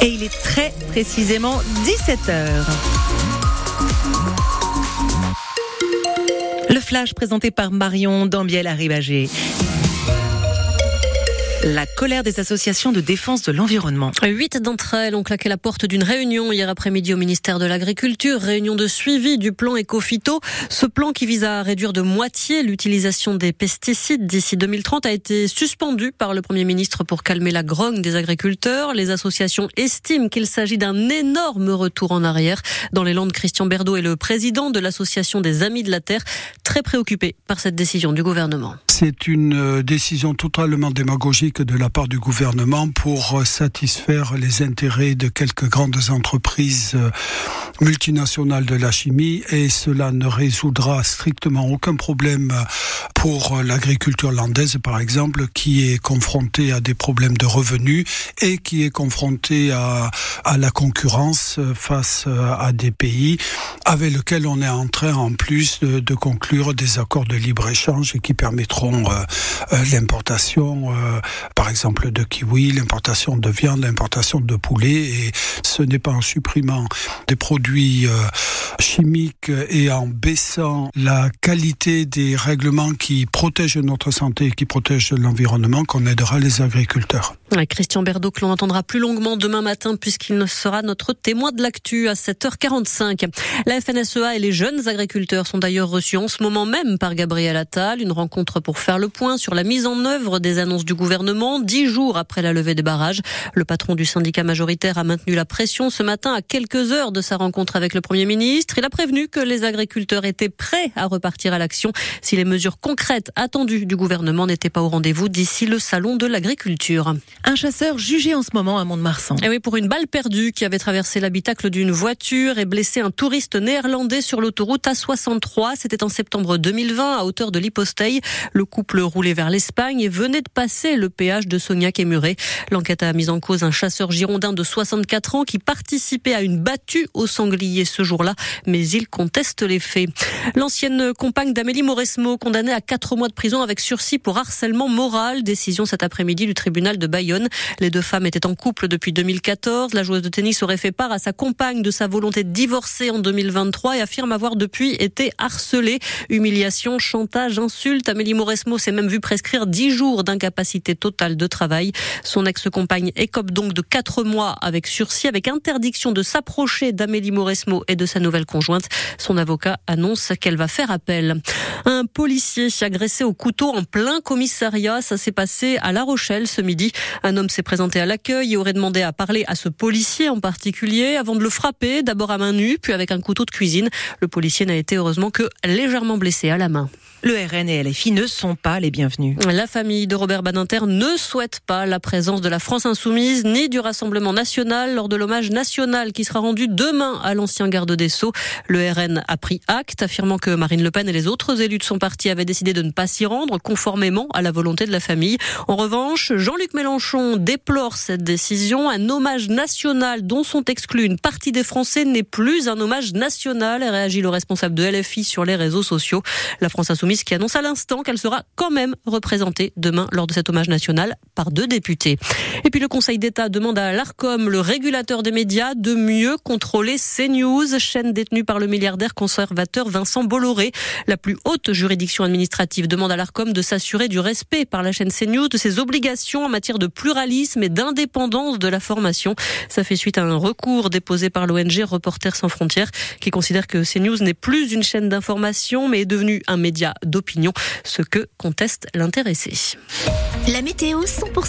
Et il est très précisément 17h. Le flash présenté par Marion Dambiel-Arribagé. La colère des associations de défense de l'environnement. Huit d'entre elles ont claqué la porte d'une réunion hier après-midi au ministère de l'Agriculture, réunion de suivi du plan Ecofito. Ce plan qui vise à réduire de moitié l'utilisation des pesticides d'ici 2030 a été suspendu par le Premier ministre pour calmer la grogne des agriculteurs. Les associations estiment qu'il s'agit d'un énorme retour en arrière. Dans les Landes, Christian Berdo est le président de l'association des Amis de la Terre, très préoccupé par cette décision du gouvernement. C'est une euh, décision totalement démagogique de la part du gouvernement pour satisfaire les intérêts de quelques grandes entreprises multinationales de la chimie et cela ne résoudra strictement aucun problème pour l'agriculture landaise par exemple qui est confrontée à des problèmes de revenus et qui est confrontée à, à la concurrence face à des pays avec lesquels on est en train en plus de, de conclure des accords de libre-échange qui permettront euh, euh, l'importation euh, par exemple de kiwi, l'importation de viande, l'importation de poulet. Et ce n'est pas en supprimant des produits euh, chimiques et en baissant la qualité des règlements qui protègent notre santé et qui protègent l'environnement qu'on aidera les agriculteurs. Christian Berdo que l'on entendra plus longuement demain matin puisqu'il sera notre témoin de l'actu à 7h45. La FNSEA et les jeunes agriculteurs sont d'ailleurs reçus en ce moment même par Gabriel Attal, une rencontre pour faire le point sur la mise en œuvre des annonces du gouvernement dix jours après la levée des barrages. Le patron du syndicat majoritaire a maintenu la pression ce matin à quelques heures de sa rencontre avec le Premier ministre. Il a prévenu que les agriculteurs étaient prêts à repartir à l'action si les mesures concrètes attendues du gouvernement n'étaient pas au rendez-vous d'ici le salon de l'agriculture. Un chasseur jugé en ce moment à Mont-de-Marsan. Et oui, pour une balle perdue qui avait traversé l'habitacle d'une voiture et blessé un touriste néerlandais sur l'autoroute A63. C'était en septembre 2020 à hauteur de l'Hyposteil. Le couple roulait vers l'Espagne et venait de passer le péage de Sognac et Muret. L'enquête a mis en cause un chasseur girondin de 64 ans qui participait à une battue au sanglier ce jour-là, mais il conteste les faits. L'ancienne compagne d'Amélie Mauresmo, condamnée à 4 mois de prison avec sursis pour harcèlement moral, décision cet après-midi du tribunal de Bayonne. Les deux femmes étaient en couple depuis 2014. La joueuse de tennis aurait fait part à sa compagne de sa volonté de divorcer en 2023 et affirme avoir depuis été harcelée. Humiliation, chantage, insulte. Amélie Mauresmo s'est même vue prescrire 10 jours d'incapacité totale de travail. Son ex-compagne écope donc de 4 mois avec sursis, avec interdiction de s'approcher d'Amélie Mauresmo et de sa nouvelle conjointe. Son avocat annonce qu'elle va faire appel. Un policier agressé au couteau en plein commissariat. Ça s'est passé à La Rochelle ce midi. Un homme s'est présenté à l'accueil et aurait demandé à parler à ce policier en particulier avant de le frapper, d'abord à main nue, puis avec un couteau de cuisine. Le policier n'a été heureusement que légèrement blessé à la main. Le RN et LFI ne sont pas les bienvenus. La famille de Robert Badinter ne souhaite pas la présence de la France insoumise ni du Rassemblement national lors de l'hommage national qui sera rendu demain à l'ancien garde des Sceaux. Le RN a pris acte, affirmant que Marine Le Pen et les autres élus de son parti avaient décidé de ne pas s'y rendre, conformément à la volonté de la famille. En revanche, Jean-Luc Mélenchon déplore cette décision. Un hommage national dont sont exclus une partie des Français n'est plus un hommage national, réagit le responsable de LFI sur les réseaux sociaux. La France insoumise qui annonce à l'instant qu'elle sera quand même représentée demain lors de cet hommage national par deux députés. Et puis le Conseil d'État demande à l'ARCOM, le régulateur des médias, de mieux contrôler CNews, chaîne détenue par le milliardaire conservateur Vincent Bolloré. La plus haute juridiction administrative demande à l'ARCOM de s'assurer du respect par la chaîne CNews de ses obligations en matière de pluralisme et d'indépendance de la formation. Ça fait suite à un recours déposé par l'ONG Reporters sans frontières qui considère que CNews n'est plus une chaîne d'information mais est devenu un média d'opinion, ce que conteste l'intéressé. La météo 100%